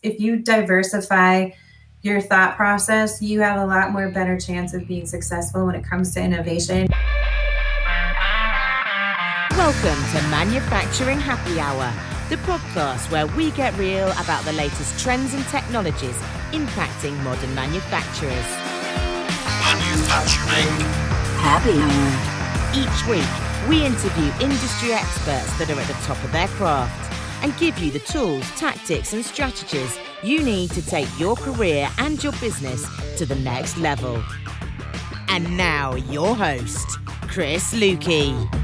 If you diversify your thought process, you have a lot more better chance of being successful when it comes to innovation. Welcome to Manufacturing Happy Hour, the podcast where we get real about the latest trends and technologies impacting modern manufacturers. Manufacturing Happy Hour. Each week, we interview industry experts that are at the top of their craft and give you the tools, tactics, and strategies you need to take your career and your business to the next level. And now, your host, Chris Luecke.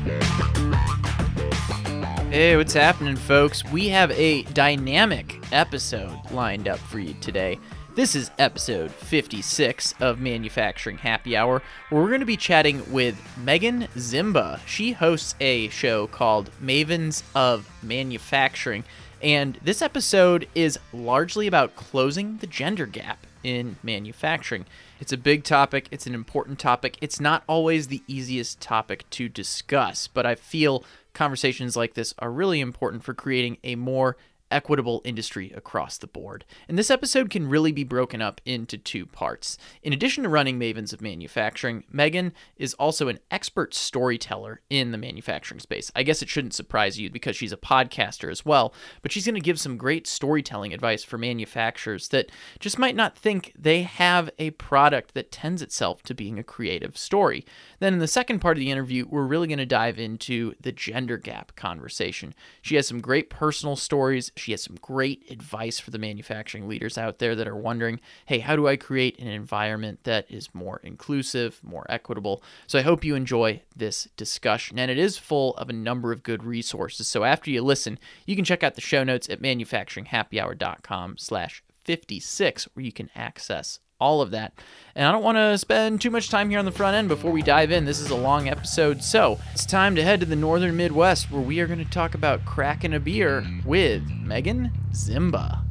Hey, what's happening, folks? We have a dynamic episode lined up for you today. This is episode 56 of Manufacturing Happy Hour, where we're going to be chatting with Megan Zimba. She hosts a show called Mavens of Manufacturing, and this episode is largely about closing the gender gap in manufacturing. It's a big topic, it's an important topic. It's not always the easiest topic to discuss, but I feel conversations like this are really important for creating a more equitable industry across the board. And this episode can really be broken up into two parts. In addition to running Mavens of Manufacturing, Megan is also an expert storyteller in the manufacturing space. I guess it shouldn't surprise you because she's a podcaster as well, but she's going to give some great storytelling advice for manufacturers that just might not think they have a product that tends itself to being a creative story. Then in the second part of the interview, we're really going to dive into the gender gap conversation. She has some great personal stories she has some great advice for the manufacturing leaders out there that are wondering, hey, how do I create an environment that is more inclusive, more equitable? So I hope you enjoy this discussion. And it is full of a number of good resources. So after you listen, you can check out the show notes at manufacturinghappyhour.com slash 56, where you can access all of that. And I don't want to spend too much time here on the front end before we dive in. This is a long episode, so it's time to head to the northern Midwest where we are going to talk about cracking a beer with Megan Zimba.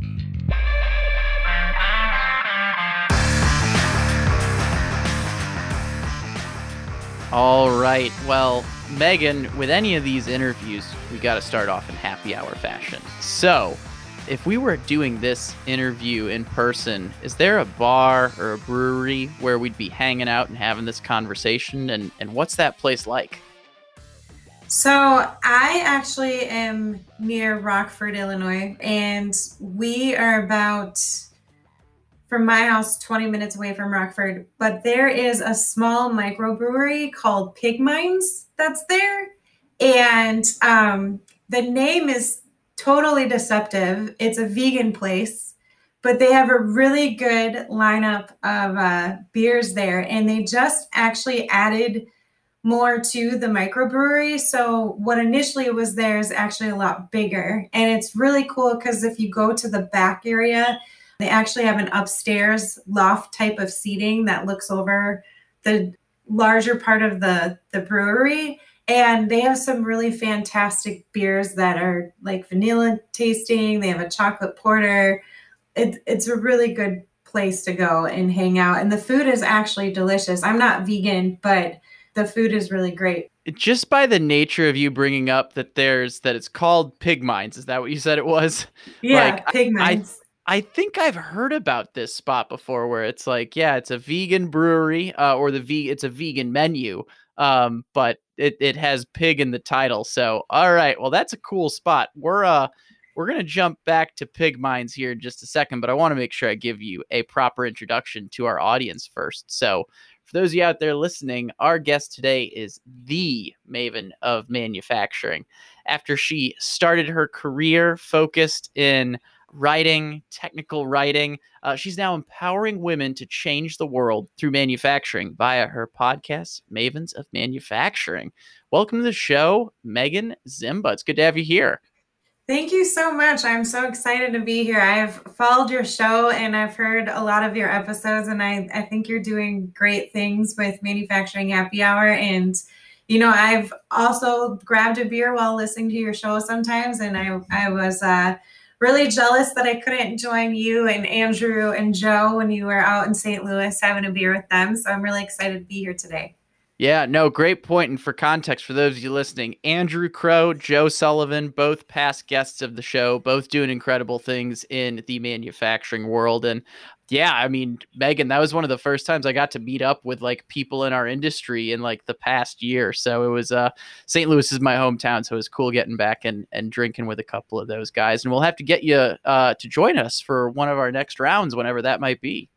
All right. Well, Megan, with any of these interviews, we got to start off in happy hour fashion. So, if we were doing this interview in person, is there a bar or a brewery where we'd be hanging out and having this conversation? And, and what's that place like? So, I actually am near Rockford, Illinois, and we are about from my house 20 minutes away from Rockford. But there is a small microbrewery called Pig Minds that's there. And um, the name is totally deceptive. It's a vegan place, but they have a really good lineup of uh, beers there. And they just actually added more to the microbrewery. So what initially was there is actually a lot bigger. And it's really cool because if you go to the back area, they actually have an upstairs loft type of seating that looks over the larger part of the, the brewery and they have some really fantastic beers that are like vanilla tasting. They have a chocolate porter. It, it's a really good place to go and hang out. And the food is actually delicious. I'm not vegan, but the food is really great. Just by the nature of you bringing up that there's that it's called Pig Minds, is that what you said it was? Yeah, like, Pig Minds. I, I think I've heard about this spot before, where it's like, yeah, it's a vegan brewery, uh, or the v it's a vegan menu, um, but it, it has pig in the title. So all right, well that's a cool spot. We're uh we're gonna jump back to pig minds here in just a second, but I want to make sure I give you a proper introduction to our audience first. So for those of you out there listening, our guest today is the maven of manufacturing. After she started her career focused in writing, technical writing. Uh, she's now empowering women to change the world through manufacturing via her podcast, Mavens of Manufacturing. Welcome to the show, Megan Zimba. It's good to have you here. Thank you so much. I'm so excited to be here. I've followed your show and I've heard a lot of your episodes, and I, I think you're doing great things with Manufacturing Happy Hour. And, you know, I've also grabbed a beer while listening to your show sometimes, and I, I was, uh, really jealous that I couldn't join you and Andrew and Joe when you were out in St. Louis having a beer with them. So I'm really excited to be here today. Yeah, no, great point. And for context, for those of you listening, Andrew Crow, Joe Sullivan, both past guests of the show, both doing incredible things in the manufacturing world. And yeah, I mean, Megan, that was one of the first times I got to meet up with like people in our industry in like the past year. So it was uh St. Louis is my hometown, so it was cool getting back and and drinking with a couple of those guys. And we'll have to get you uh to join us for one of our next rounds whenever that might be.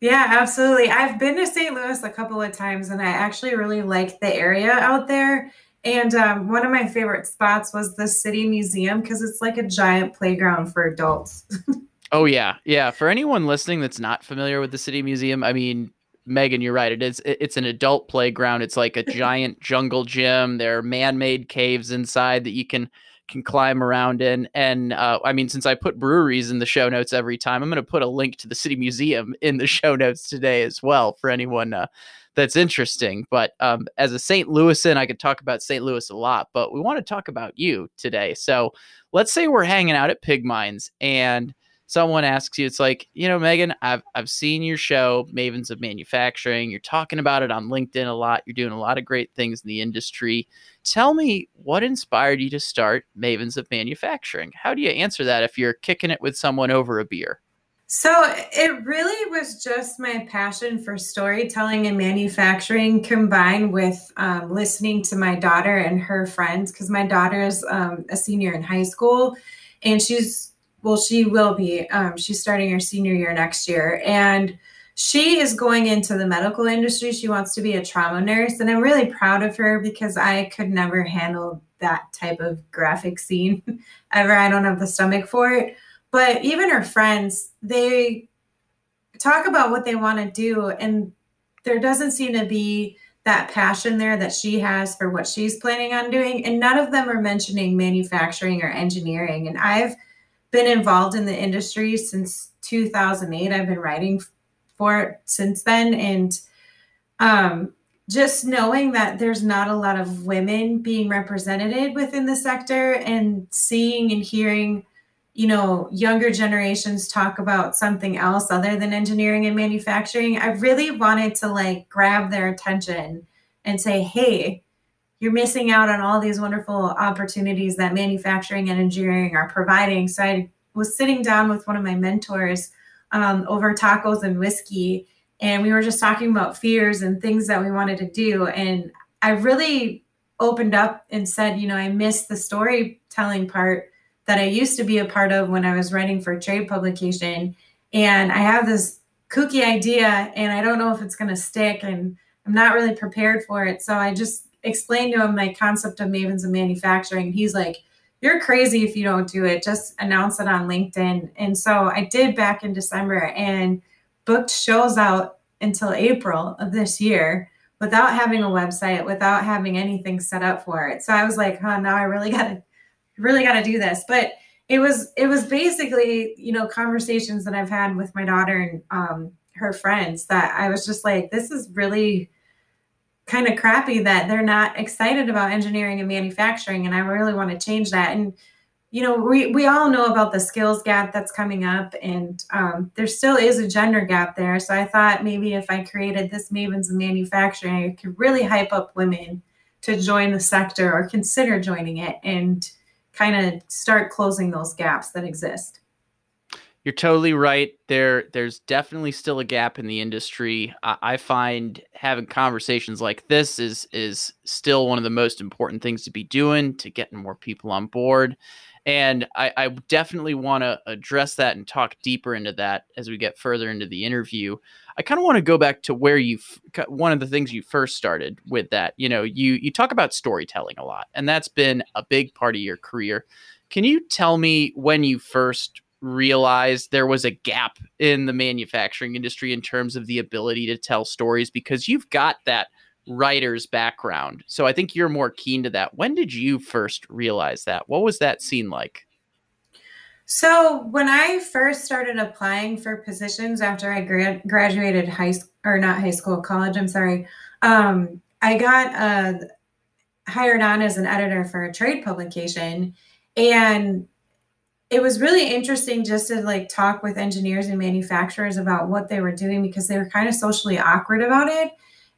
Yeah, absolutely. I've been to St. Louis a couple of times and I actually really like the area out there. And um, one of my favorite spots was the City Museum because it's like a giant playground for adults. oh, yeah. Yeah. For anyone listening that's not familiar with the City Museum, I mean, Megan, you're right. It is. It's an adult playground. It's like a giant jungle gym. There are man-made caves inside that you can can climb around in. And uh, I mean, since I put breweries in the show notes every time, I'm going to put a link to the City Museum in the show notes today as well for anyone uh, that's interesting. But um, as a St. Louisan, I could talk about St. Louis a lot, but we want to talk about you today. So let's say we're hanging out at Pig Minds and someone asks you, it's like, you know, Megan, I've I've seen your show, Mavens of Manufacturing. You're talking about it on LinkedIn a lot. You're doing a lot of great things in the industry. Tell me what inspired you to start Mavens of Manufacturing. How do you answer that if you're kicking it with someone over a beer? So it really was just my passion for storytelling and manufacturing combined with um, listening to my daughter and her friends because my daughter's um, a senior in high school and she's well, she will be. Um, she's starting her senior year next year, and she is going into the medical industry. She wants to be a trauma nurse, and I'm really proud of her because I could never handle that type of graphic scene ever. I don't have the stomach for it. But even her friends, they talk about what they want to do, and there doesn't seem to be that passion there that she has for what she's planning on doing. And none of them are mentioning manufacturing or engineering. And I've been involved in the industry since 2008. I've been writing for it since then. And um, just knowing that there's not a lot of women being represented within the sector and seeing and hearing you know younger generations talk about something else other than engineering and manufacturing i really wanted to like grab their attention and say hey you're missing out on all these wonderful opportunities that manufacturing and engineering are providing. So I was sitting down with one of my mentors um, over tacos and whiskey, and we were just talking about fears and things that we wanted to do. And I really opened up and said, you know, I miss the storytelling part that I used to be a part of when I was writing for a trade publication. And I have this kooky idea, and I don't know if it's going to stick, and I'm not really prepared for it. So I just explained to him my concept of Mavens of Manufacturing. He's like, You're crazy if you don't do it. Just announce it on LinkedIn. And so I did back in December and booked shows out until April of this year without having a website, without having anything set up for it. So I was like, huh, now I really gotta really gotta do this. But it was it was basically, you know, conversations that I've had with my daughter and um, her friends that I was just like, this is really kind of crappy that they're not excited about engineering and manufacturing and i really want to change that. And you know we, we all know about the skills gap that's coming up and um, there still is a gender gap there. So i thought maybe if i created this mavens of manufacturing i could really hype up women to join the sector or consider joining it and kind of start closing those gaps that exist you're totally right. There, there's definitely still a gap in the industry. I, I, find having conversations like this is is still one of the most important things to be doing to getting more people on board. And I, I definitely want to address that and talk deeper into that as we get further into the interview. I kind of want to go back to where you one of the things you first started with that. You know, you you talk about storytelling a lot, and that's been a big part of your career. Can you tell me when you first realized there was a gap in the manufacturing industry in terms of the ability to tell stories because you've got that writer's background. So I think you're more keen to that. When did you first realize that? What was that scene like? So when I first started applying for positions after I grad- graduated high school or not high school, college, I'm sorry. Um, I got uh, hired on as an editor for a trade publication and it was really interesting just to like talk with engineers and manufacturers about what they were doing because they were kind of socially awkward about it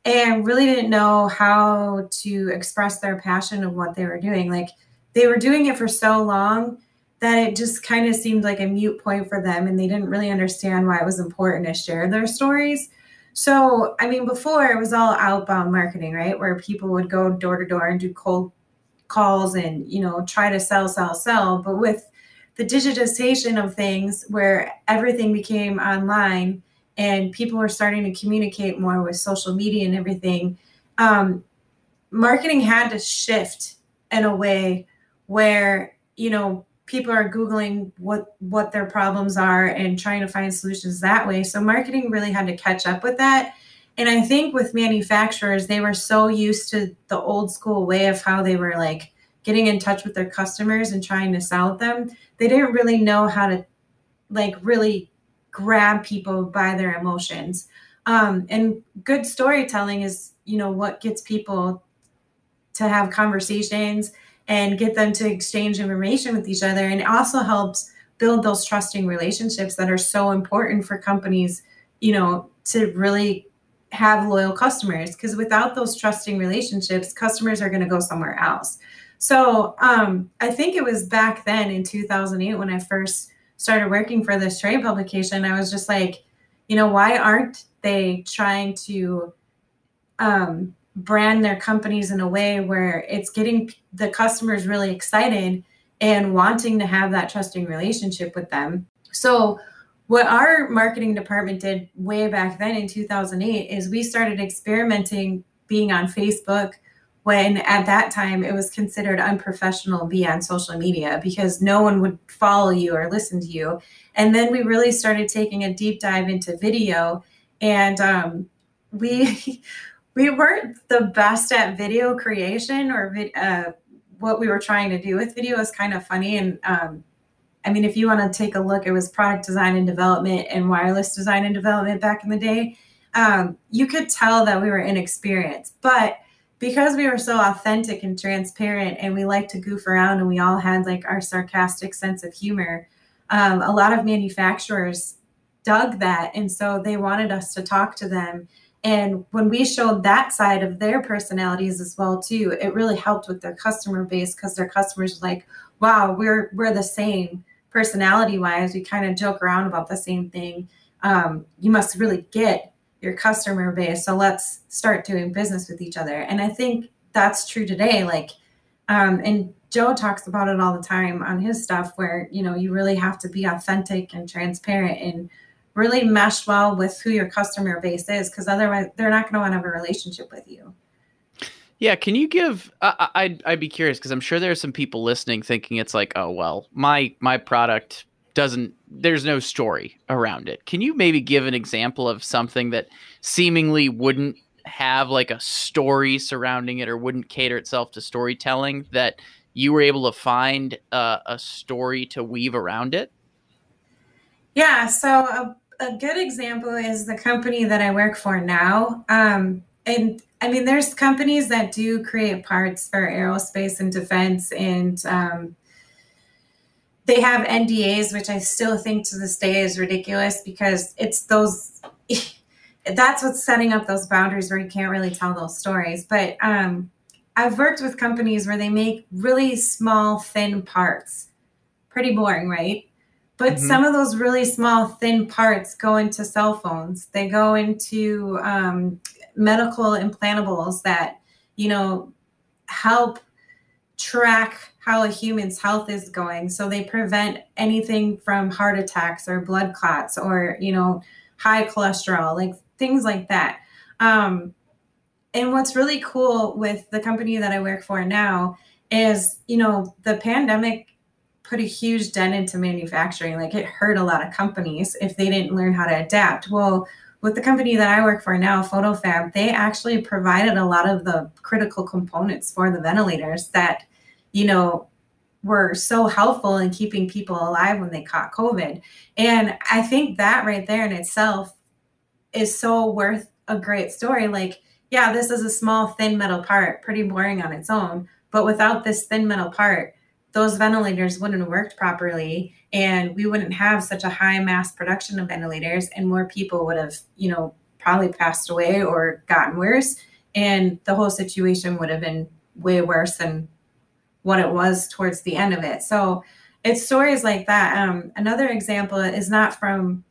and really didn't know how to express their passion of what they were doing. Like they were doing it for so long that it just kind of seemed like a mute point for them and they didn't really understand why it was important to share their stories. So, I mean, before it was all outbound marketing, right? Where people would go door to door and do cold calls and, you know, try to sell, sell, sell. But with the digitization of things where everything became online and people were starting to communicate more with social media and everything, um, marketing had to shift in a way where, you know, people are googling what what their problems are and trying to find solutions that way. So marketing really had to catch up with that. And i think with manufacturers they were so used to the old school way of how they were like getting in touch with their customers and trying to sell them they didn't really know how to like really grab people by their emotions um, and good storytelling is you know what gets people to have conversations and get them to exchange information with each other. And it also helps build those trusting relationships that are so important for companies, you know, to really have loyal customers. Because without those trusting relationships, customers are going to go somewhere else. So um, I think it was back then in 2008 when I first started working for this trade publication. I was just like, you know, why aren't they trying to um, brand their companies in a way where it's getting the customers really excited and wanting to have that trusting relationship with them. So, what our marketing department did way back then in 2008 is we started experimenting being on Facebook when at that time it was considered unprofessional to be on social media because no one would follow you or listen to you. And then we really started taking a deep dive into video and um, we we weren't the best at video creation or uh, what we were trying to do with video is kind of funny. And um, I mean, if you want to take a look, it was product design and development and wireless design and development back in the day. Um, you could tell that we were inexperienced, but because we were so authentic and transparent and we liked to goof around and we all had like our sarcastic sense of humor, um, a lot of manufacturers dug that. And so they wanted us to talk to them and when we showed that side of their personalities as well too, it really helped with their customer base because their customers were like, wow, we're we're the same personality wise. We kind of joke around about the same thing. Um, you must really get your customer base. So let's start doing business with each other. And I think that's true today. Like, um, and Joe talks about it all the time on his stuff where, you know, you really have to be authentic and transparent and really mesh well with who your customer base is because otherwise they're not going to want to have a relationship with you yeah can you give I, I'd, I'd be curious because i'm sure there are some people listening thinking it's like oh well my my product doesn't there's no story around it can you maybe give an example of something that seemingly wouldn't have like a story surrounding it or wouldn't cater itself to storytelling that you were able to find uh, a story to weave around it yeah so a a good example is the company that I work for now. Um, and I mean, there's companies that do create parts for aerospace and defense, and um, they have NDAs, which I still think to this day is ridiculous because it's those. that's what's setting up those boundaries where you can't really tell those stories. But um, I've worked with companies where they make really small, thin parts. Pretty boring, right? But mm-hmm. some of those really small, thin parts go into cell phones. They go into um, medical implantables that, you know, help track how a human's health is going. So they prevent anything from heart attacks or blood clots or, you know, high cholesterol, like things like that. Um, and what's really cool with the company that I work for now is, you know, the pandemic put a huge dent into manufacturing. Like it hurt a lot of companies if they didn't learn how to adapt. Well, with the company that I work for now, Fotofab, they actually provided a lot of the critical components for the ventilators that, you know, were so helpful in keeping people alive when they caught COVID. And I think that right there in itself is so worth a great story. Like, yeah, this is a small, thin metal part, pretty boring on its own. But without this thin metal part, those ventilators wouldn't have worked properly and we wouldn't have such a high mass production of ventilators and more people would have you know probably passed away or gotten worse. And the whole situation would have been way worse than what it was towards the end of it. So it's stories like that. Um, another example is not from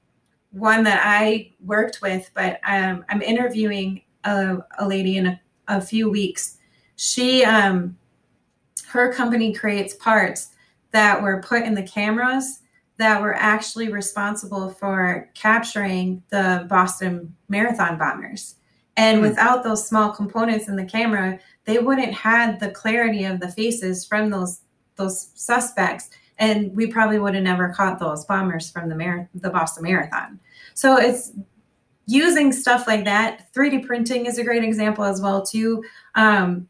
one that I worked with, but um, I'm interviewing a, a lady in a, a, few weeks. She, um, her company creates parts that were put in the cameras that were actually responsible for capturing the Boston Marathon bombers. And mm without those small components in the camera, they wouldn't had the clarity of the faces from those those suspects and we probably would have never caught those bombers from the Mar- the Boston Marathon. So it's using stuff like that. 3D printing is a great example as well too. Um,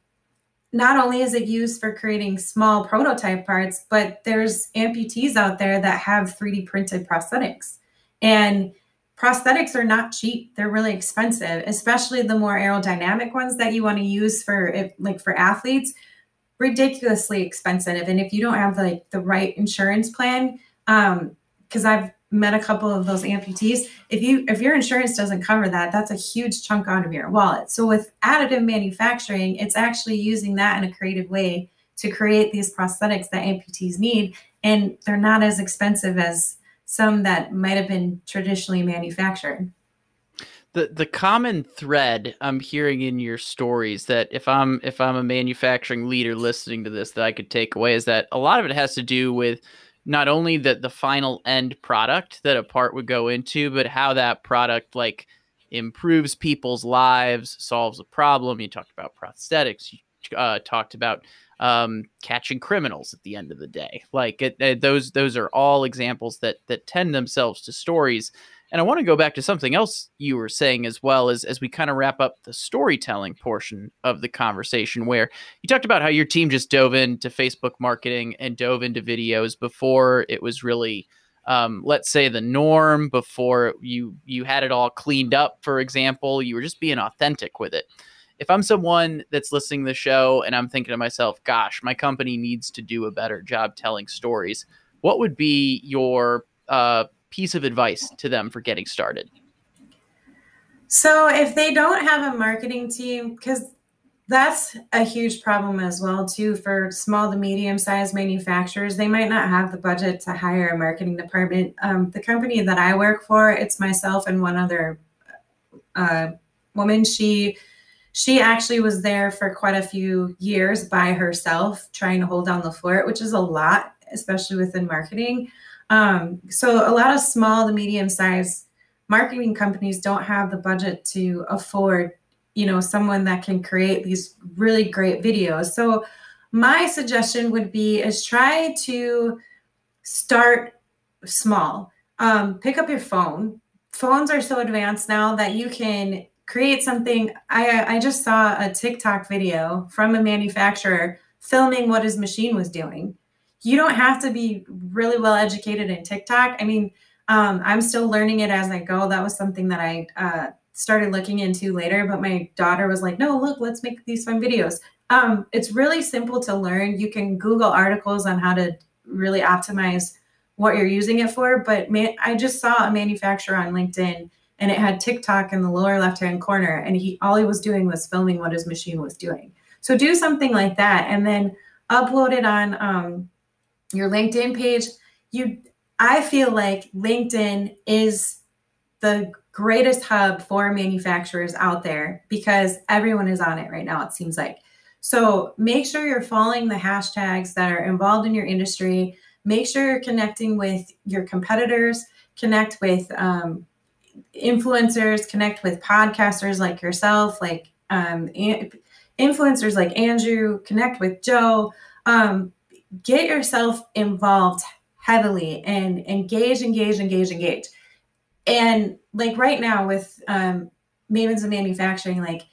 not only is it used for creating small prototype parts, but there's amputees out there that have 3D printed prosthetics. And prosthetics are not cheap. They're really expensive, especially the more aerodynamic ones that you want to use for if, like for athletes ridiculously expensive. And if you don't have like the right insurance plan, um, because I've met a couple of those amputees, if you if your insurance doesn't cover that, that's a huge chunk out of your wallet. So with additive manufacturing, it's actually using that in a creative way to create these prosthetics that amputees need, and they're not as expensive as some that might have been traditionally manufactured the the common thread I'm hearing in your stories that if I'm if I'm a manufacturing leader listening to this that I could take away is that a lot of it has to do with not only that the final end product that a part would go into, but how that product like improves people's lives, solves a problem. You talked about prosthetics. Uh, talked about um, catching criminals at the end of the day. Like it, it, those those are all examples that that tend themselves to stories. And I want to go back to something else you were saying as well as as we kind of wrap up the storytelling portion of the conversation where you talked about how your team just dove into Facebook marketing and dove into videos before it was really um, let's say the norm before you you had it all cleaned up for example. You were just being authentic with it if i'm someone that's listening to the show and i'm thinking to myself gosh my company needs to do a better job telling stories what would be your uh, piece of advice to them for getting started? So, if they don't have a marketing team, because that's a huge problem as well too for small to medium sized manufacturers. They might not have the budget to hire a marketing department. Um, the company that i work for it's myself and one other uh, woman. She she actually was there for quite a few years by herself trying to hold down the fort which is a lot especially within marketing um, so a lot of small to medium sized marketing companies don't have the budget to afford, you know, someone that can create these really great videos. So my suggestion would be is try to start small. Um, pick up your phone. Phones are so advanced now that you can create something. I, I just saw a TikTok video from a manufacturer filming what his machine was doing you don't have to be really well educated in TikTok. I mean, um, I'm still learning it as I go. That was something that I uh, started looking into later, but my daughter was like, no, look, let's make these fun videos. Um, it's really simple to learn. You can Google articles on how to really optimize what you're using it for. But man, I just saw a manufacturer on LinkedIn and it had TikTok in the lower left hand corner. And he all he was doing was filming what his machine was doing. So do something like that and then upload it on um, your LinkedIn page, you I feel like LinkedIn is the greatest hub for manufacturers out there because everyone is on it right now, it seems like. So make sure you're following the hashtags that are involved in your industry. Make sure you're connecting with your competitors, connect with um, influencers, connect with podcasters like yourself, like um, influencers like Andrew, connect with Joe. Um, get yourself involved heavily and engage, engage, engage, engage. And like right now with um, Mavens of Manufacturing, like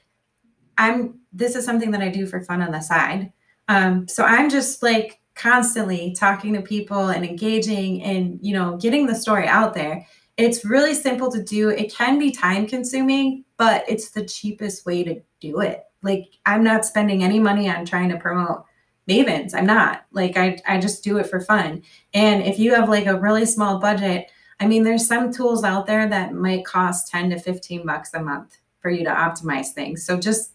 I'm, this is something that I do for fun on the side. Um, so I'm just like constantly talking to people and engaging and, you know, getting the story out there. It's really simple to do. It can be time consuming, but it's the cheapest way to do it. Like I'm not spending any money on trying to promote mavens i'm not like i i just do it for fun and if you have like a really small budget I mean, there's some tools out there that might cost 10 to 15 bucks a month for you to optimize things. So just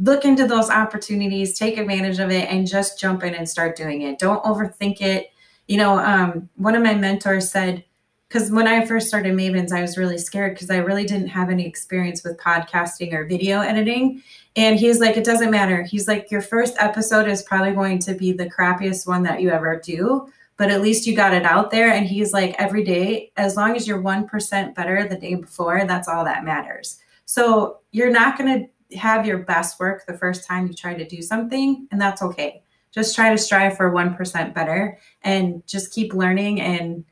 look into those opportunities, take advantage of it, and just jump in and start doing it. Don't overthink it. You know, um, one of my mentors said, because when I first started Mavens, I was really scared because I really didn't have any experience with podcasting or video editing. And he's like, it doesn't matter. He's like, your first episode is probably going to be the crappiest one that you ever do, but at least you got it out there. And he's like, every day, as long as you're 1% better the day before, that's all that matters. So you're not going to have your best work the first time you try to do something, and that's okay. Just try to strive for 1% better and just keep learning and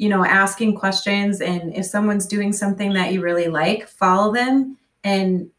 you know asking questions and if someone's doing something that you really like follow them. And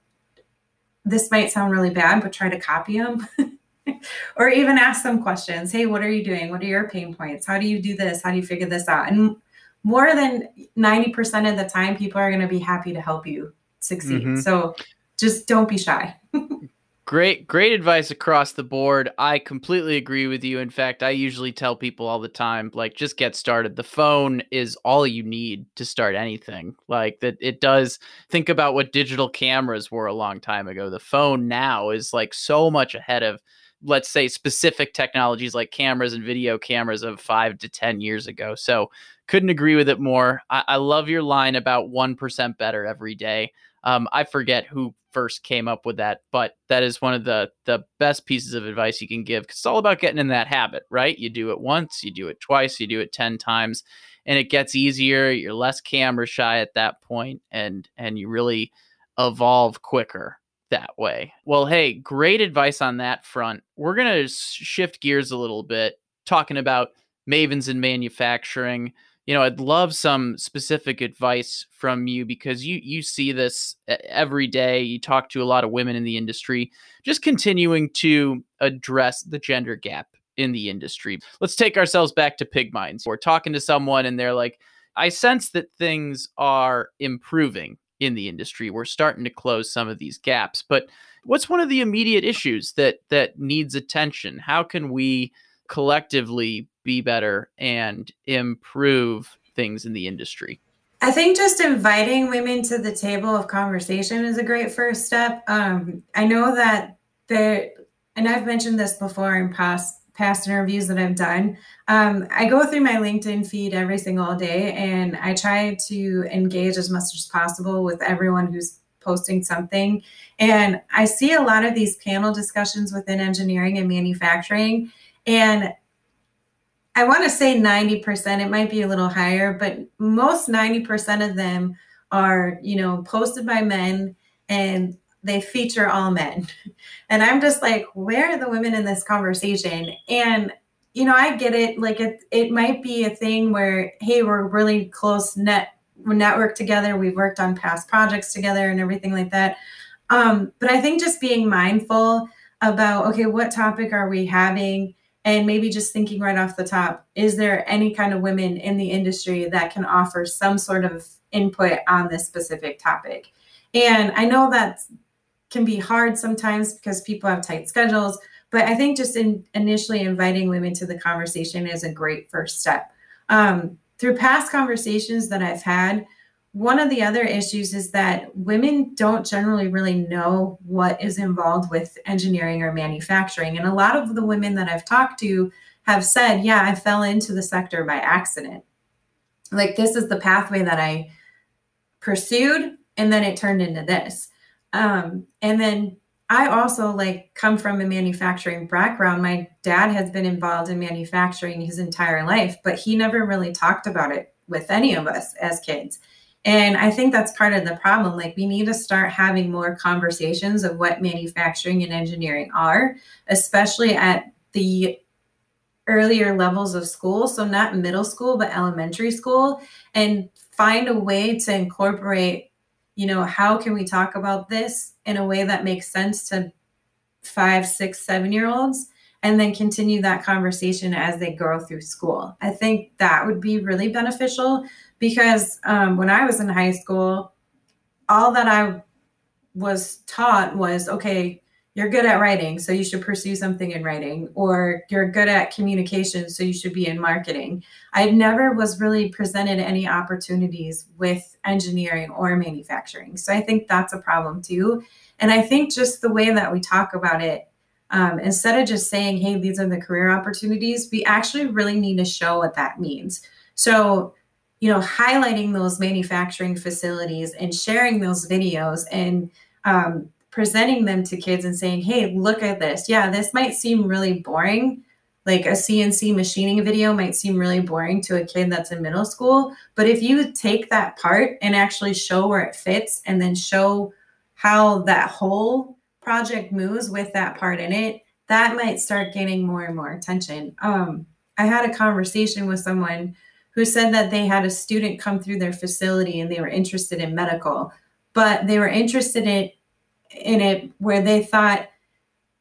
this might sound really bad but try to copy them or even ask them questions. Hey what are you doing? What are your pain points? How do you do this? How do you figure this out? And more than 90% of the time people are going to be happy to help you succeed. Mm-hmm. So just don't be shy. great, great advice across the board. I completely agree with you. In fact, I usually tell people all the time, like, just get started. The phone is all you need to start anything. Like that, it does. Think about what digital cameras were a long time ago. The phone now is like so much ahead of let's say specific technologies like cameras and video cameras of five to 10 years ago. So couldn't agree with it more. I, I love your line about 1% better every day. Um, I forget who first came up with that, but that is one of the the best pieces of advice you can give. Cause it's all about getting in that habit, right? You do it once, you do it twice, you do it ten times, and it gets easier. You're less camera shy at that point, and and you really evolve quicker that way. Well, hey, great advice on that front. We're gonna shift gears a little bit, talking about mavens in manufacturing you know, I'd love some specific advice from you because you you see this every day. You talk to a lot of women in the industry, just continuing to address the gender gap in the industry. Let's take ourselves back to pig minds. We're talking to someone and they're like, I sense that things are improving in the industry. We're starting to close some of these gaps. But what's one of the immediate issues that that needs attention? How can we collectively be better and improve things in the industry? I think just inviting women to the table of conversation is a great first step. Um, I know that there, and I've mentioned this before in past past interviews that I've done. Um, I go through my LinkedIn feed every single day, and I try to engage as much as possible with everyone who's posting something. And I see a lot of these panel discussions within engineering and manufacturing, and I want to say 90%, it might be a little higher, but most 90% of them are, you know, posted by men and they feature all men. And I'm just like, where are the women in this conversation? And you know, I get it. Like it, it might be a thing where, hey, we're really close net, we're together. We've worked on past projects together and everything like that. Um, but I think just being mindful about, okay, what topic are we having? And maybe just thinking right off the top is there any kind of women in the industry that can offer some sort of input on this specific topic? And i know that can be hard sometimes because people have tight schedules but i think just in initially inviting women to the conversation is a great first step. Um, through past conversations that i've had one of the other issues is that women don't generally really know what is involved with engineering or manufacturing. And a lot of the women that I've talked to have said, Yeah, I fell into the sector by accident. Like, this is the pathway that I pursued, and then it turned into this. Um, and then I also like come from a manufacturing background. My dad has been involved in manufacturing his entire life, but he never really talked about it with any of us as kids. And I think that's part of the problem. Like, we need to start having more conversations of what manufacturing and engineering are, especially at the earlier levels of school. So, not middle school, but elementary school, and find a way to incorporate, you know, how can we talk about this in a way that makes sense to five, six, seven year olds? And then continue that conversation as they grow through school. I think that would be really beneficial because um, when I was in high school, all that I was taught was okay, you're good at writing, so you should pursue something in writing, or you're good at communication, so you should be in marketing. I never was really presented any opportunities with engineering or manufacturing. So I think that's a problem too. And I think just the way that we talk about it, um, instead of just saying, hey, these are the career opportunities, we actually really need to show what that means. So, you know, highlighting those manufacturing facilities and sharing those videos and um, presenting them to kids and saying, hey, look at this. Yeah, this might seem really boring. Like a CNC machining video might seem really boring to a kid that's in middle school. But if you take that part and actually show where it fits and then show how that whole project moves with that part in it, that might start getting more and more attention. Um, I had a conversation with someone who said that they had a student come through their facility and they were interested in medical, but they were interested in in it where they thought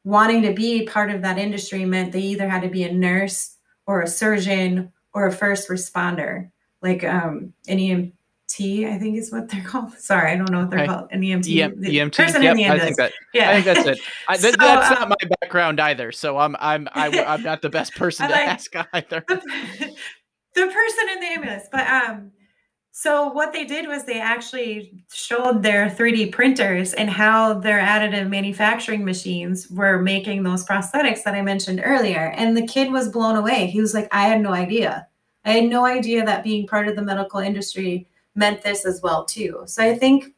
wanting to be part of that industry meant they either had to be a nurse or a surgeon or a first responder, like um, an EMT, I think is what they're called. Sorry, I don't know what they're okay. called. An EMT, EM, EMT. Person yep, in the ambulance. I think that. Yeah, I think that's it. I, that, so, that's not my background either. So I'm I'm I, am i am not the best person to like, ask either. The, the person in the ambulance, but um, so what they did was they actually showed their 3D printers and how their additive manufacturing machines were making those prosthetics that I mentioned earlier. And the kid was blown away. He was like, I had no idea. I had no idea that being part of the medical industry meant this as well too. So I think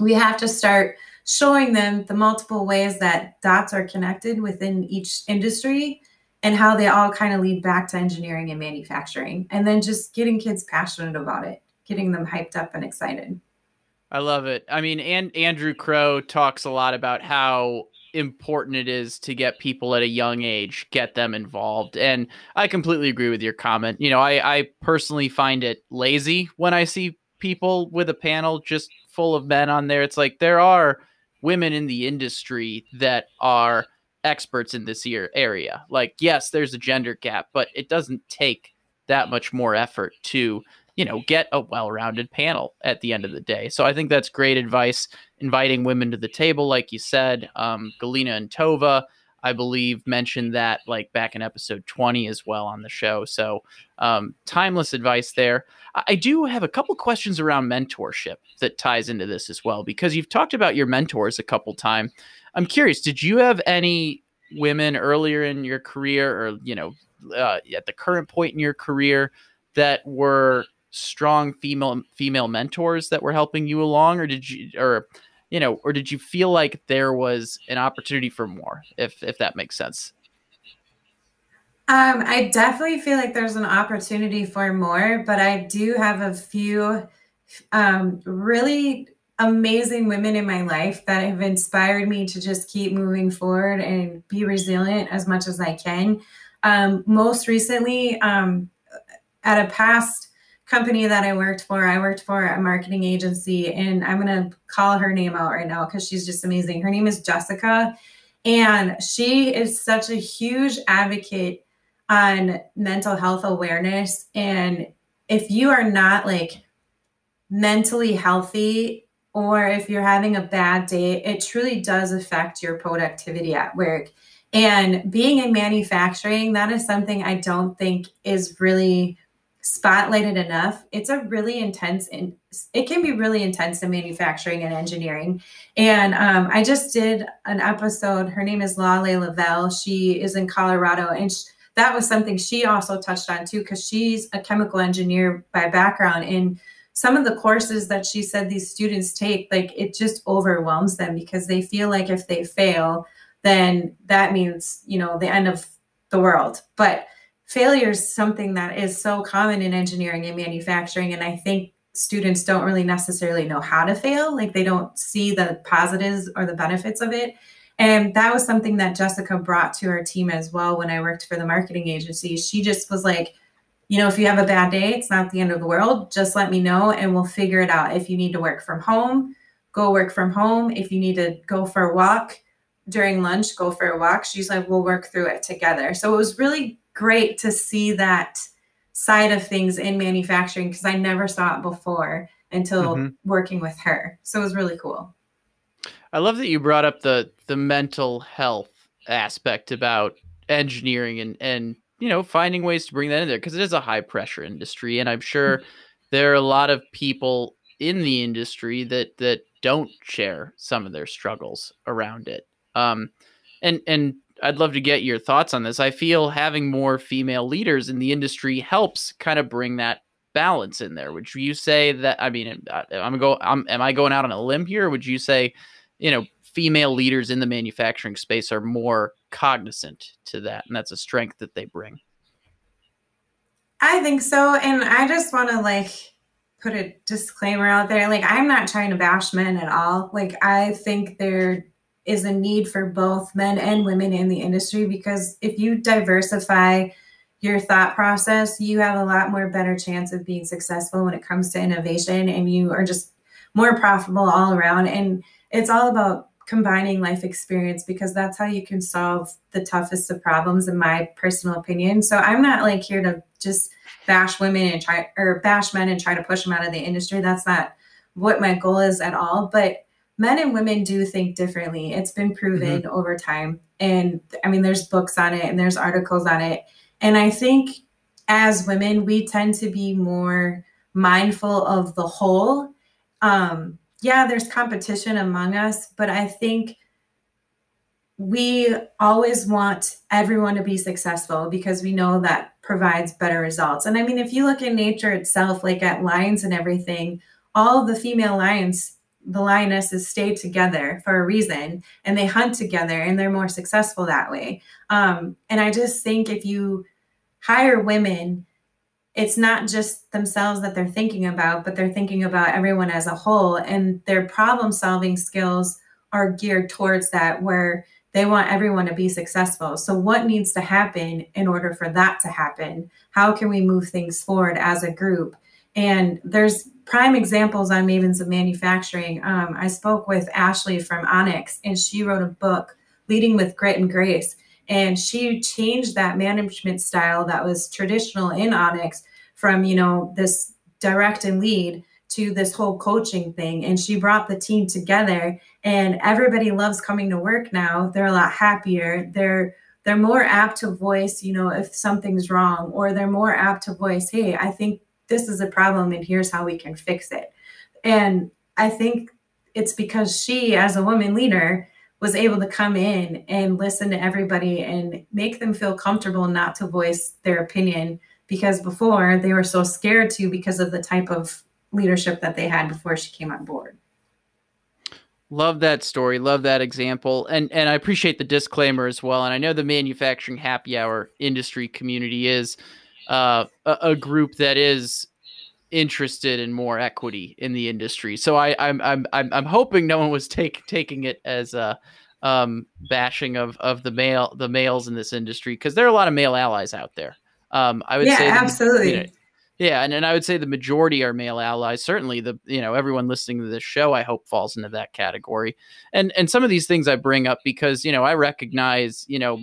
we have to start showing them the multiple ways that dots are connected within each industry and how they all kind of lead back to engineering and manufacturing and then just getting kids passionate about it getting them hyped up and excited. I love it. I mean, and Andrew Crow talks a lot about how important it is to get people at a young age, get them involved. And I completely agree with your comment. You know, I, I personally find it lazy when I see people with a panel just full of men on there. It's like there are women in the industry that are experts in this year area. Like, yes, there's a gender gap, but it doesn't take that much more effort to you know, get a well-rounded panel at the end of the day. So I think that's great advice. Inviting women to the table, like you said, um, Galina and Tova, I believe, mentioned that like back in episode 20 as well on the show. So um, timeless advice there. I do have a couple questions around mentorship that ties into this as well, because you've talked about your mentors a couple times. I'm curious, did you have any women earlier in your career or, you know, uh, at the current point in your career that were strong female female mentors that were helping you along or did you or you know or did you feel like there was an opportunity for more if if that makes sense um, I definitely feel like there's an opportunity for more, but I do have a few um, really amazing women in my life that have inspired me to just keep moving forward and be resilient as much as I can. Um, most recently, um, at a past company that I worked for, I worked for a marketing agency, and I'm going to call her name out right now because she's just amazing. Her name is Jessica, and she is such a huge advocate on mental health awareness. And if you are not like mentally healthy, or if you're having a bad day, it truly does affect your productivity at work. And being in manufacturing, that is something I don't think is really spotlighted enough. It's a really intense and it can be really intense in manufacturing and engineering. And um, I just did an episode. Her name is Lale Lavelle. She is in Colorado, and she, that was something she also touched on too, because she's a chemical engineer by background. And some of the courses that she said these students take, like it just overwhelms them because they feel like if they fail, then that means you know the end of the world. But failure is something that is so common in engineering and manufacturing. And I think students don't really necessarily know how to fail. Like they don't see the positives or the benefits of it. And that was something that Jessica brought to our team as well when I worked for the marketing agency. She just was like, you know, if you have a bad day, it's not the end of the world. Just let me know and we'll figure it out. If you need to work from home, go work from home. If you need to go for a walk during lunch, go for a walk. She's like, we'll work through it together. So it was really great to see that side of things in manufacturing because I never saw it before until mm-hmm. working with her. So it was really cool. I love that you brought up the the mental health aspect about engineering and and you know finding ways to bring that in there because it is a high pressure industry and I'm sure there are a lot of people in the industry that that don't share some of their struggles around it. Um, and and I'd love to get your thoughts on this. I feel having more female leaders in the industry helps kind of bring that balance in there. Would you say that? I mean, I'm go. I'm, am I going out on a limb here? would you say, you know, female leaders in the manufacturing space are more cognizant to that, and that's a strength that they bring? I think so, and I just want to like put a disclaimer out there. Like, I'm not trying to bash men at all. Like, I think there is a need for both men and women in the industry because if you diversify your thought process, you have a lot more better chance of being successful when it comes to innovation and you are just more profitable all around. And it's all about combining life experience because that's how you can solve the toughest of problems in my personal opinion. So I'm not like here to just bash women and try or bash men and try to push them out of the industry. That's not what my goal is at all. But men and women do think differently. It's been proven mm-hmm. over time. And I mean, there's books on it and there's articles on it. And I think as women, we tend to be more mindful of the whole. Um, yeah, there's competition among us, but I think we always want everyone to be successful because we know that provides better results. And I mean, if you look in nature itself, like at lions and everything, all the female lions, the lionesses stay together for a reason and they hunt together and they're more successful that way. Um, and I just think if you hire women, it's not just themselves that they're thinking about, but they're thinking about everyone as a whole. And their problem solving skills are geared towards that, where they want everyone to be successful. So, what needs to happen in order for that to happen? How can we move things forward as a group? And there's prime examples on Mavens of Manufacturing. Um, I spoke with Ashley from Onyx, and she wrote a book, Leading with Grit and Grace. And she changed that management style that was traditional in Onyx from, you know, this direct and lead to this whole coaching thing. And she brought the team together and everybody loves coming to work now. They're a lot happier. They're they're more apt to voice you know if something's wrong or they're more apt to voice hey i think this is a problem and here's how we can fix it. And i think it's because she as a woman leader was able to come in and listen to everybody and make them feel comfortable not to voice their opinion because before they were so scared to because of the type of leadership that they had before she came on board. Love that story. Love that example. And and I appreciate the disclaimer as well. And I know the manufacturing happy hour industry community is uh, a, a, group that is interested in more equity in the industry. So I I'm I'm I'm, I'm hoping no one was take, taking it as a um, bashing of of the male the males in this industry because there are a lot of male allies out there. Um, I would yeah, say absolutely. You know, yeah, and, and I would say the majority are male allies. Certainly, the you know everyone listening to this show, I hope falls into that category. And and some of these things I bring up because you know I recognize you know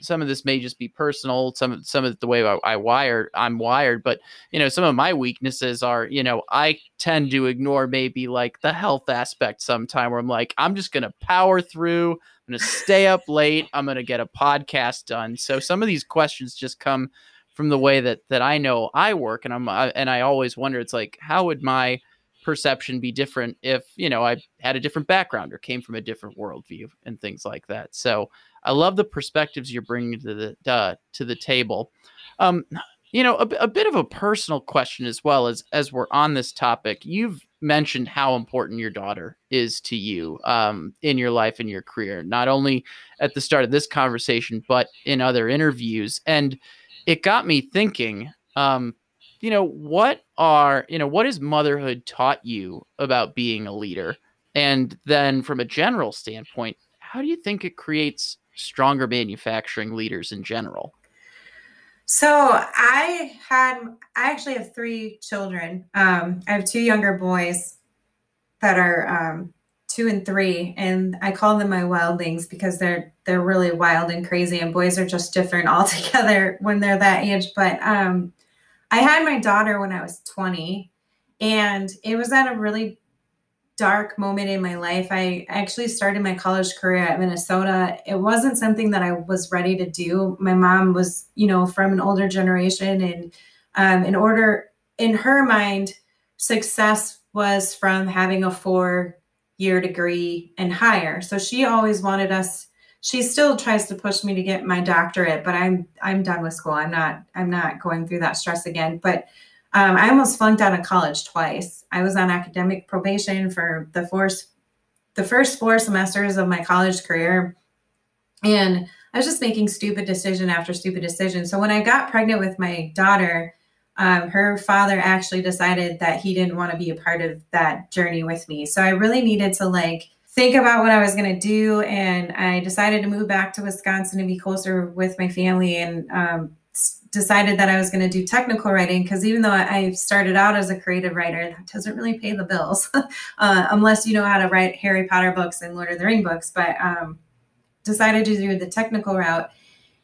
some of this may just be personal. Some of some of the way I, I wired I'm wired, but you know some of my weaknesses are you know I tend to ignore maybe like the health aspect sometime where I'm like I'm just gonna power through. I'm gonna stay up late. I'm gonna get a podcast done. So some of these questions just come from the way that that I know I work, and I'm I, and I always wonder, it's like how would my perception be different if you know I had a different background or came from a different worldview and things like that. So I love the perspectives you're bringing to the uh, to the table. Um, you know, a, a bit of a personal question as well as as we're on this topic. You've mentioned how important your daughter is to you um, in your life and your career, not only at the start of this conversation, but in other interviews. And it got me thinking um, you know what are you know what has motherhood taught you about being a leader? And then from a general standpoint how do you think it creates stronger manufacturing leaders in general? So i had i actually have three children. Um, i have two younger boys that are um, two and three, and I call them my wildlings because they're they're really wild and crazy, and boys are just different altogether when they're that age. But um, I had my daughter when I was 20, and it was at a really dark moment in my life. I actually started my college career at Minnesota. It wasn't something that I was ready to do. My mom was, you know, from an older generation, and um, in order, in her mind, success was from having a four year degree and higher. So she always wanted us. She still tries to push me to get my doctorate, but I'm I'm done with school. I'm not I'm not going through that stress again. But um, I almost flunked out of college twice. I was on academic probation for the first the first four semesters of my college career, and I was just making stupid decision after stupid decision. So when I got pregnant with my daughter, um, her father actually decided that he didn't want to be a part of that journey with me. So I really needed to like think about what I was going to do, and I decided to move back to Wisconsin to be closer with my family and um, decided that I was going to do technical writing because even though I started out as a creative writer, that doesn't really pay the bills uh, unless you know how to write Harry Potter books and Lord of the Ring books. But um, decided to do the technical route.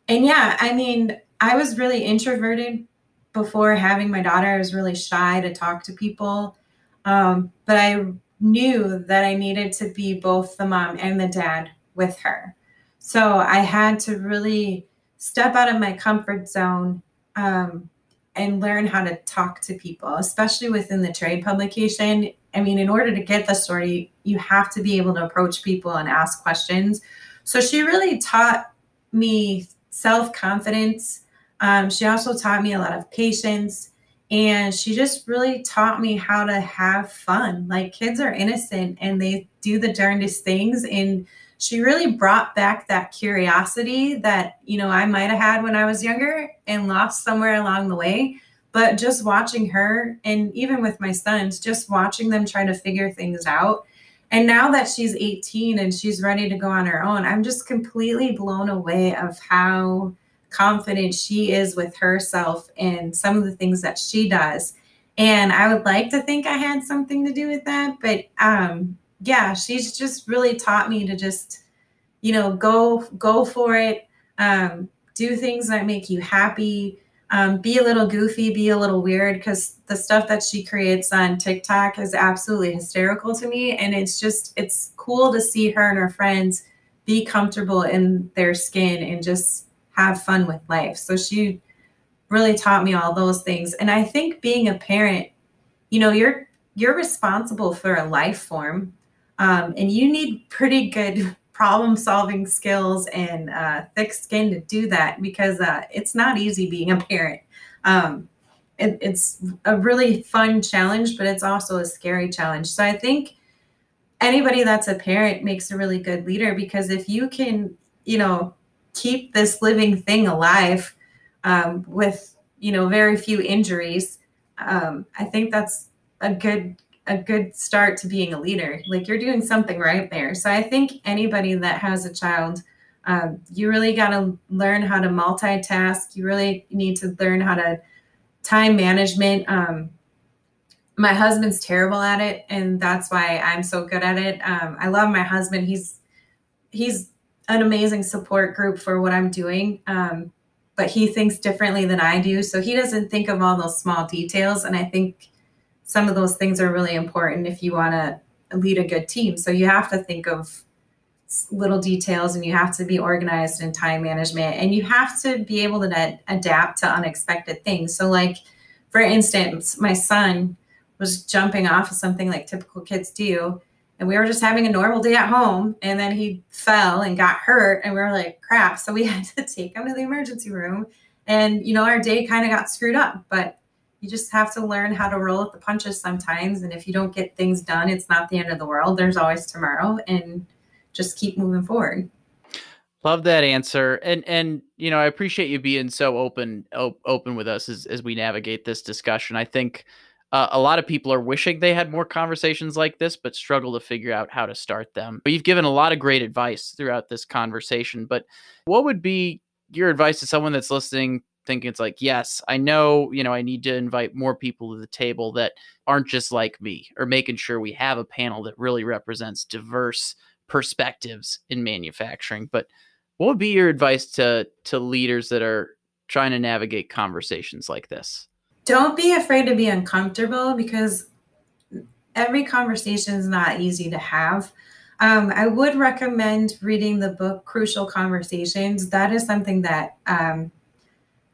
And yeah, I mean, I was really introverted before having my daughter. I was really shy to talk to people. Um, but I knew that I needed to be both the mom and the dad with her. So I had to really step out of my comfort zone um, and learn how to talk to people, especially within the trade publication. I mean, in order to get the story, you have to be able to approach people and ask questions. So she really taught me self confidence. Um, she also taught me a lot of patience. And she just really taught me how to have fun. Like kids are innocent and they do the darndest things. And she really brought back that curiosity that you know I might have had when I was younger and lost somewhere along the way. But just watching her, and even with my sons, just watching them try to figure things out. And now that she's 18 and she's ready to go on her own, I'm just completely blown away of how confident she is with herself and some of the things that she does. And I would like to think I had something to do with that, but um, yeah, she's just really taught me to just, you know, go go for it. Um, do things that make you happy. Um, be a little goofy, be a little weird, because the stuff that she creates on TikTok is absolutely hysterical to me, and it's just it's cool to see her and her friends be comfortable in their skin and just have fun with life. So she really taught me all those things, and I think being a parent, you know, you're you're responsible for a life form um, and you need pretty good problem solving skills and uh, thick skin to do that because uh, it's not easy being a parent. Um, it, it's a really fun challenge, but it's also a scary challenge. So I think anybody that's a parent makes a really good leader because if you can, you know, keep this living thing alive um, with, you know, very few injuries, um, I think that's a good a good start to being a leader. Like you're doing something right there. So I think anybody that has a child, um, you really got to learn how to multitask. You really need to learn how to time management. Um, my husband's terrible at it, and that's why I'm so good at it. Um, I love my husband. He's he's an amazing support group for what I'm doing. Um, but he thinks differently than I do. So he doesn't think of all those small details. And I think some of those things are really important if you want to lead a good team. So you have to think of little details and you have to be organized in time management and you have to be able to adapt to unexpected things. So, like, for instance, my son was jumping off of something like typical kids do. And we were just having a normal day at home. And then he fell and got hurt. And we were like, crap. So we had to take him to the emergency room. And, you know, our day kind of got screwed up. But you just have to learn how to roll with the punches sometimes. And if you don't get things done, it's not the end of the world. There's always tomorrow and just keep moving forward. Love that answer. And, and, you know, I appreciate you being so open, op- open with us as, as we navigate this discussion. I think uh, a lot of people are wishing they had more conversations like this, but struggle to figure out how to start them. But you've given a lot of great advice throughout this conversation. But what would be your advice to someone that's listening thinking it's like, yes, I know, you know, I need to invite more people to the table that aren't just like me, or making sure we have a panel that really represents diverse perspectives in manufacturing. But what would be your advice to to leaders that are trying to navigate conversations like this? Don't be afraid to be uncomfortable because every conversation is not easy to have. Um, I would recommend reading the book Crucial Conversations. That is something that um,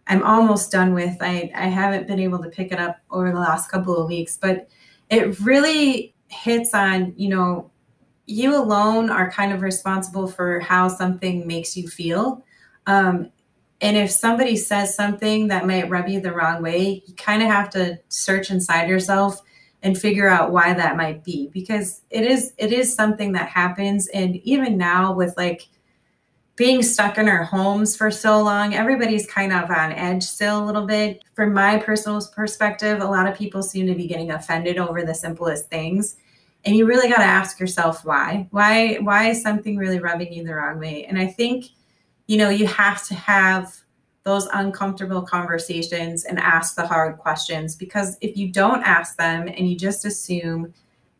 I'm almost done with. I, I haven't been able to pick it up over the last couple of weeks, but it really hits on, you know, you alone are kind of responsible for how something makes you feel. Um, and if somebody says something that might rub you the wrong way, you kind of have to search inside yourself and figure out why that might be. Because it is it is something that happens. And even now with like being stuck in our homes for so long everybody's kind of on edge still a little bit. From my personal perspective a lot of people seem to be getting offended over the simplest things. And you really got to ask yourself why. Why why is something really rubbing you the wrong way? And i think you know you have to have those uncomfortable conversations and ask the hard questions because if you don't ask them and you just assume,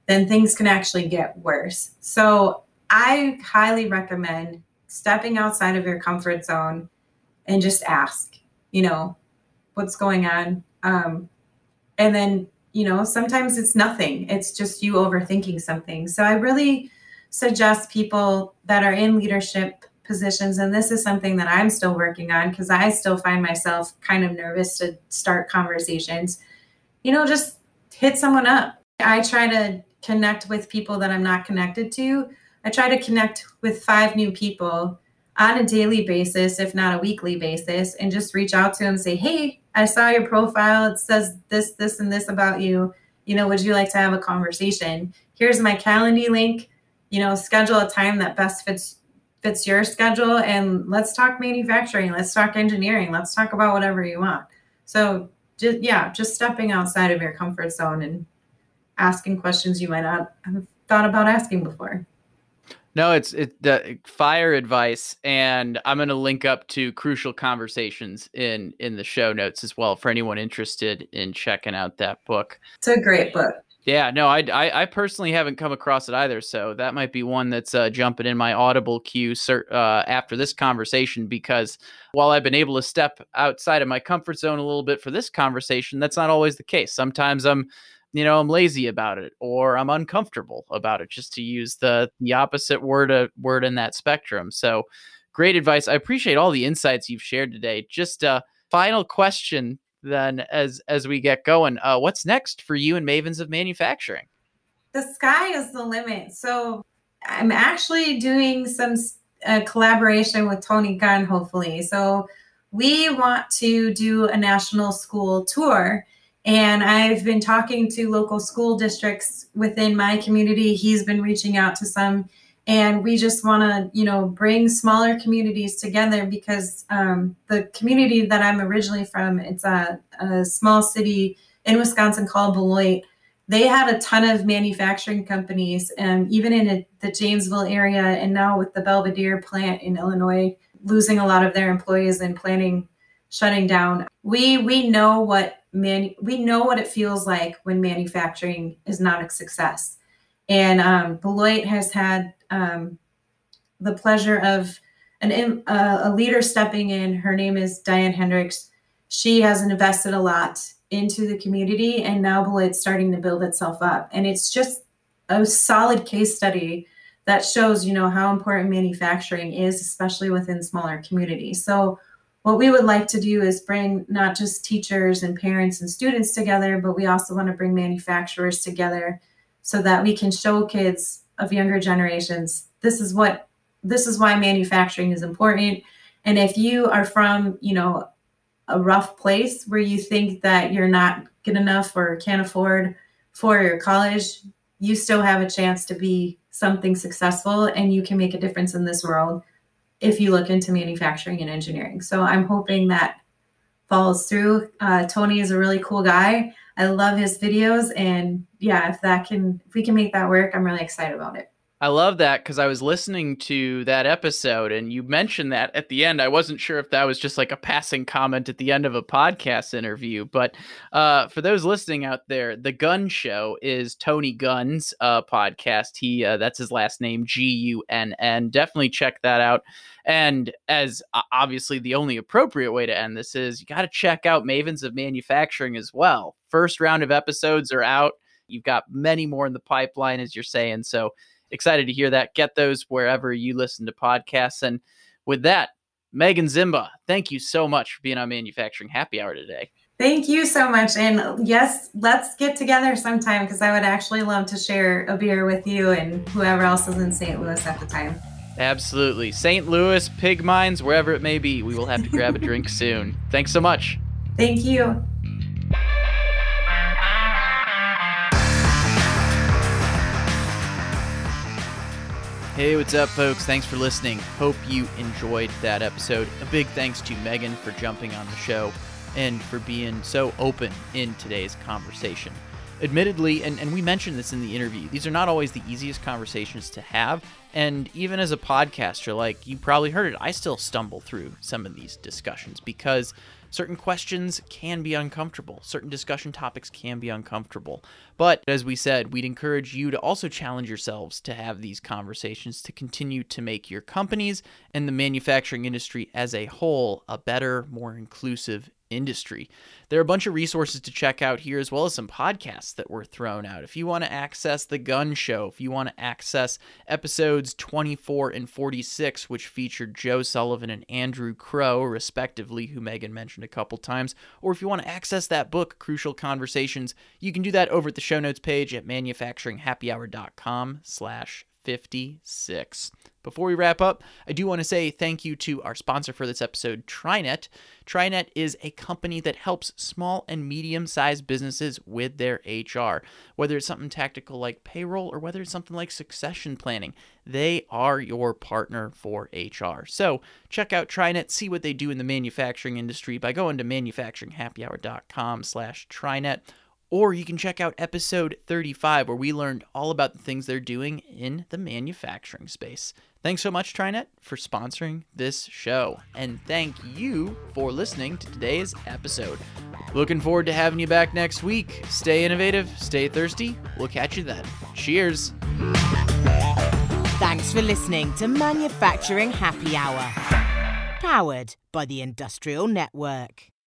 then things can actually get worse. So I highly recommend stepping outside of your comfort zone and just ask, you know, what's going on. Um, and then, you know, sometimes it's nothing, it's just you overthinking something. So I really suggest people that are in leadership positions. And this is something that i'm still working on because i still find myself kind of nervous to start conversations. You know just hit someone up. I try to connect with people that i'm not connected to. I try to connect with five new people on a daily basis if not a weekly basis and just reach out to them and say hey i saw your profile. It says this this and this about you. You know would you like to have a conversation? Here's my calendar link. You know schedule a time that best fits fits your schedule and let's talk manufacturing let's talk engineering let's talk about whatever you want so just yeah just stepping outside of your comfort zone and asking questions you might not have thought about asking before no, it's it the fire advice, and I'm going to link up to crucial conversations in in the show notes as well for anyone interested in checking out that book. It's a great book. Yeah, no, I, I, I personally haven't come across it either, so that might be one that's uh, jumping in my Audible queue uh, after this conversation. Because while I've been able to step outside of my comfort zone a little bit for this conversation, that's not always the case. Sometimes I'm, you know, I'm lazy about it, or I'm uncomfortable about it, just to use the the opposite word uh, word in that spectrum. So, great advice. I appreciate all the insights you've shared today. Just a final question then as as we get going. Uh, what's next for you and Mavens of Manufacturing? The sky is the limit. So I'm actually doing some uh, collaboration with Tony Gunn, hopefully. So we want to do a national school tour. And I've been talking to local school districts within my community. He's been reaching out to some and we just want to you know bring smaller communities together because um, the community that i'm originally from it's a, a, small city in wisconsin called beloit. They had a ton of manufacturing companies and even in a, the janesville area and now with the Belvidere plant in illinois losing a lot of their employees and planning shutting down. We we know what man we know what it feels like when manufacturing is not a success. And um, beloit has had um, the pleasure of an, uh, a leader stepping in. Her name is Diane Hendricks. She has invested a lot into the community, and now Beloit's starting to build itself up. And it's just a solid case study that shows, you know, how important manufacturing is, especially within smaller communities. So what we would like to do is bring not just teachers and parents and students together, but we also want to bring manufacturers together so that we can show kids of younger generations this is what this is why manufacturing is important. And if you are from you know a rough place where you think that you're not good enough or can't afford for your college you still have a chance to be something successful and you can make a difference in this world if you look into manufacturing and engineering. So i'm hoping that follows through. Uh, tony is a really cool guy I love his videos. And yeah, if that can, if we can make that work, I'm really excited about it. I love that because I was listening to that episode and you mentioned that at the end. I wasn't sure if that was just like a passing comment at the end of a podcast interview, but uh, for those listening out there, the Gun Show is Tony Gunn's uh, podcast. He uh, that's his last name, G U N N. Definitely check that out. And as obviously the only appropriate way to end this is, you got to check out Mavens of Manufacturing as well. First round of episodes are out You've got many more in the pipeline, as you're saying. So excited to hear that. Get those wherever you listen to podcasts. And with that, Megan Zimba, thank you so much for being on Manufacturing Happy Hour today. Thank you so much. And yes, let's get together sometime because I would actually love to share a beer with you and whoever else is in St. Louis at the time. Absolutely. St. Louis, Pig Minds, wherever it may be, we will have to grab a drink soon. Thanks so much. Thank you. Hey, what's up, folks? Thanks for listening. Hope you enjoyed that episode. A big thanks to Megan for jumping on the show and for being so open in today's conversation. Admittedly, and, and we mentioned this in the interview, these are not always the easiest conversations to have. And even as a podcaster, like you probably heard it, I still stumble through some of these discussions because certain questions can be uncomfortable. Certain discussion topics can be uncomfortable. But as we said, we'd encourage you to also challenge yourselves to have these conversations to continue to make your companies and the manufacturing industry as a whole a better, more inclusive industry. There are a bunch of resources to check out here, as well as some podcasts that were thrown out. If you want to access The Gun Show, if you want to access episodes 24 and 46, which featured Joe Sullivan and Andrew Crow, respectively, who Megan mentioned a couple times, or if you want to access that book, Crucial Conversations, you can do that over at the show notes page at manufacturinghappyhour.com slash 56. Before we wrap up, I do want to say thank you to our sponsor for this episode, TriNet. TriNet is a company that helps small and medium sized businesses with their HR. Whether it's something tactical like payroll or whether it's something like succession planning, they are your partner for HR. So check out TriNet, see what they do in the manufacturing industry by going to manufacturinghappyhour.com slash TriNet or you can check out episode 35, where we learned all about the things they're doing in the manufacturing space. Thanks so much, TriNet, for sponsoring this show. And thank you for listening to today's episode. Looking forward to having you back next week. Stay innovative, stay thirsty. We'll catch you then. Cheers. Thanks for listening to Manufacturing Happy Hour, powered by the Industrial Network.